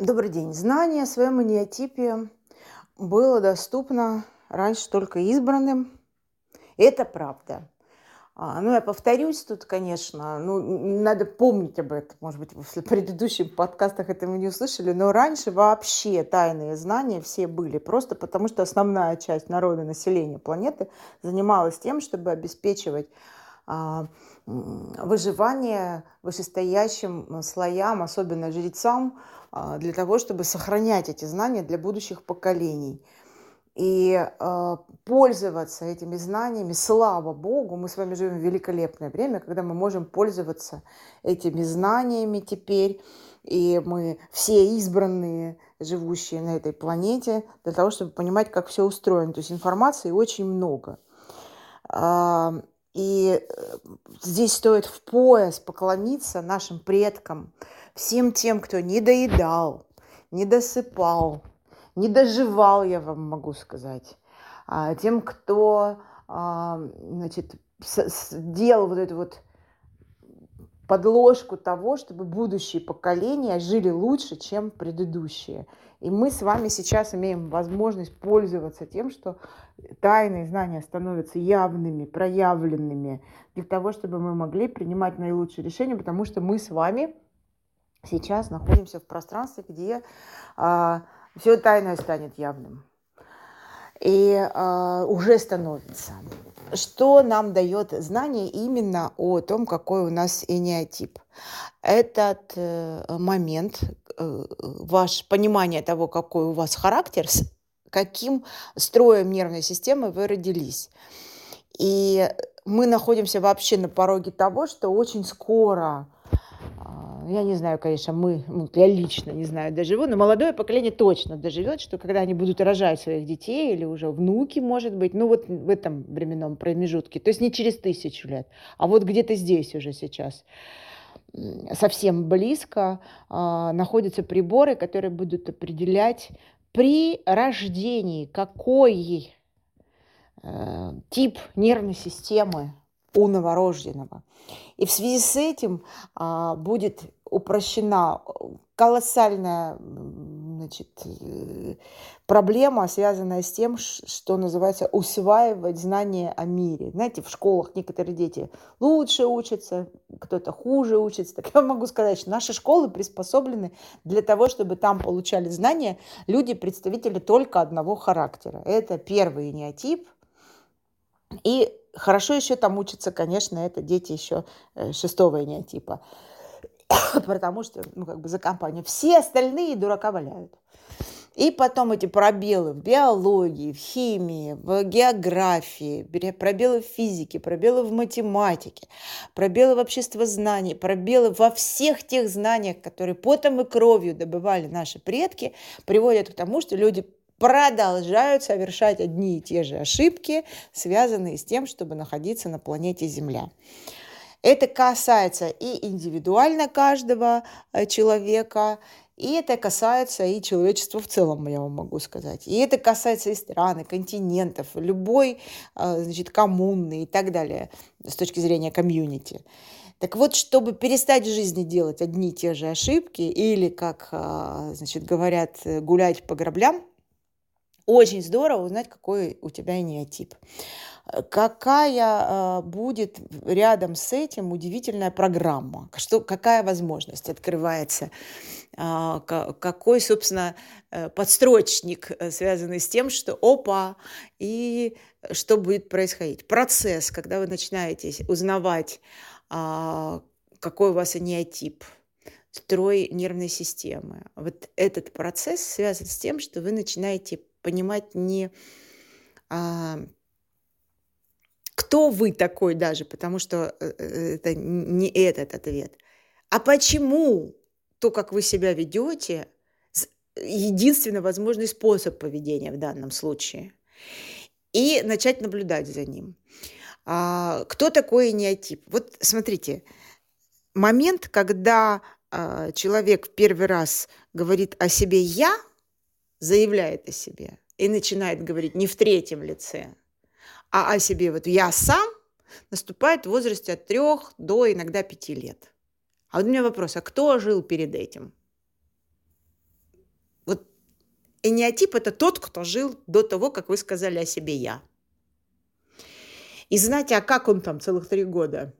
Добрый день. Знание о своем иниотипе было доступно раньше только избранным. Это правда. А, ну, я повторюсь тут, конечно, ну, надо помнить об этом. Может быть, в предыдущих подкастах этого не услышали, но раньше вообще тайные знания все были, просто потому что основная часть народа, населения планеты занималась тем, чтобы обеспечивать выживание вышестоящим слоям, особенно жрецам, а, для того, чтобы сохранять эти знания для будущих поколений. И э, пользоваться этими знаниями, слава Богу, мы с вами живем в великолепное время, когда мы можем пользоваться этими знаниями теперь, и мы все избранные, живущие на этой планете, для того, чтобы понимать, как все устроено. То есть информации очень много. И э, здесь стоит в пояс поклониться нашим предкам, всем тем, кто не доедал, не досыпал, не доживал, я вам могу сказать, а тем, кто а, значит, делал вот эту вот подложку того, чтобы будущие поколения жили лучше, чем предыдущие. И мы с вами сейчас имеем возможность пользоваться тем, что тайные знания становятся явными, проявленными, для того, чтобы мы могли принимать наилучшие решения, потому что мы с вами сейчас находимся в пространстве, где а, все тайное станет явным. И а, уже становится что нам дает знание именно о том, какой у нас энеотип. Этот э, момент, э, ваше понимание того, какой у вас характер, с каким строем нервной системы вы родились. И мы находимся вообще на пороге того, что очень скоро я не знаю, конечно, мы, ну, я лично не знаю, доживу, но молодое поколение точно доживет, что когда они будут рожать своих детей или уже внуки, может быть, ну вот в этом временном промежутке, то есть не через тысячу лет, а вот где-то здесь уже сейчас совсем близко э, находятся приборы, которые будут определять при рождении какой э, тип нервной системы у новорожденного. И в связи с этим а, будет упрощена колоссальная значит, э, проблема, связанная с тем, что называется усваивать знания о мире. Знаете, в школах некоторые дети лучше учатся, кто-то хуже учится. Так я могу сказать, что наши школы приспособлены для того, чтобы там получали знания люди, представители только одного характера. Это первый неотип. И хорошо еще там учатся, конечно, это дети еще э, шестого энеотипа. Потому что, ну, как бы за компанию. Все остальные дурака валяют. И потом эти пробелы в биологии, в химии, в географии, пробелы в физике, пробелы в математике, пробелы в обществознании, пробелы во всех тех знаниях, которые потом и кровью добывали наши предки, приводят к тому, что люди продолжают совершать одни и те же ошибки, связанные с тем, чтобы находиться на планете Земля. Это касается и индивидуально каждого э, человека, и это касается и человечества в целом, я вам могу сказать. И это касается и стран, и континентов, любой э, значит, коммуны и так далее с точки зрения комьюнити. Так вот, чтобы перестать в жизни делать одни и те же ошибки или, как э, значит, говорят, гулять по граблям, очень здорово узнать, какой у тебя неотип. Какая э, будет рядом с этим удивительная программа? Что, какая возможность открывается? Э, какой, собственно, э, подстрочник, э, связанный с тем, что опа, и что будет происходить? Процесс, когда вы начинаете узнавать, э, какой у вас неотип, строй нервной системы. Вот этот процесс связан с тем, что вы начинаете понимать не а, кто вы такой даже, потому что э, э, это не этот ответ, а почему то, как вы себя ведете, единственный возможный способ поведения в данном случае. И начать наблюдать за ним. А, кто такой неотип? Вот смотрите, момент, когда а, человек в первый раз говорит о себе «я», заявляет о себе и начинает говорить не в третьем лице, а о себе вот «я сам», наступает в возрасте от трех до иногда пяти лет. А вот у меня вопрос, а кто жил перед этим? Энеотип – это тот, кто жил до того, как вы сказали о себе «я». И знаете, а как он там целых три года?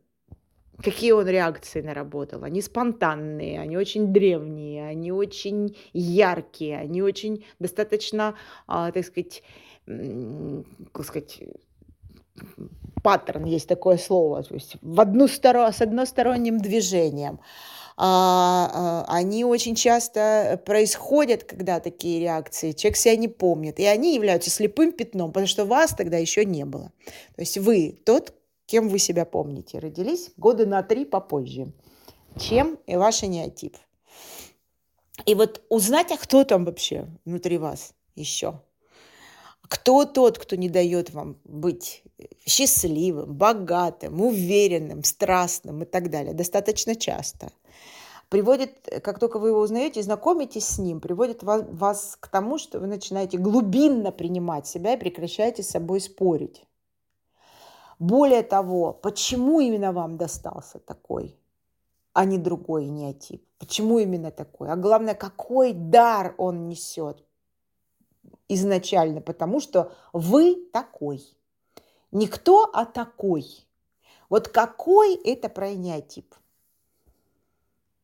Какие он реакции наработал? Они спонтанные, они очень древние, они очень яркие, они очень достаточно, а, так сказать, как сказать, паттерн есть такое слово, то есть в одну сторону, с односторонним движением. А, а, они очень часто происходят, когда такие реакции, человек себя не помнит, и они являются слепым пятном, потому что вас тогда еще не было. То есть вы тот, кем вы себя помните, родились года на три попозже, чем и ваш неотип. И вот узнать, а кто там вообще внутри вас еще – кто тот, кто не дает вам быть счастливым, богатым, уверенным, страстным и так далее? Достаточно часто. Приводит, как только вы его узнаете, знакомитесь с ним, приводит вас, вас к тому, что вы начинаете глубинно принимать себя и прекращаете с собой спорить. Более того, почему именно вам достался такой, а не другой неотип? Почему именно такой? А главное, какой дар он несет? изначально, потому что вы такой. Не кто, а такой. Вот какой это про энеотип.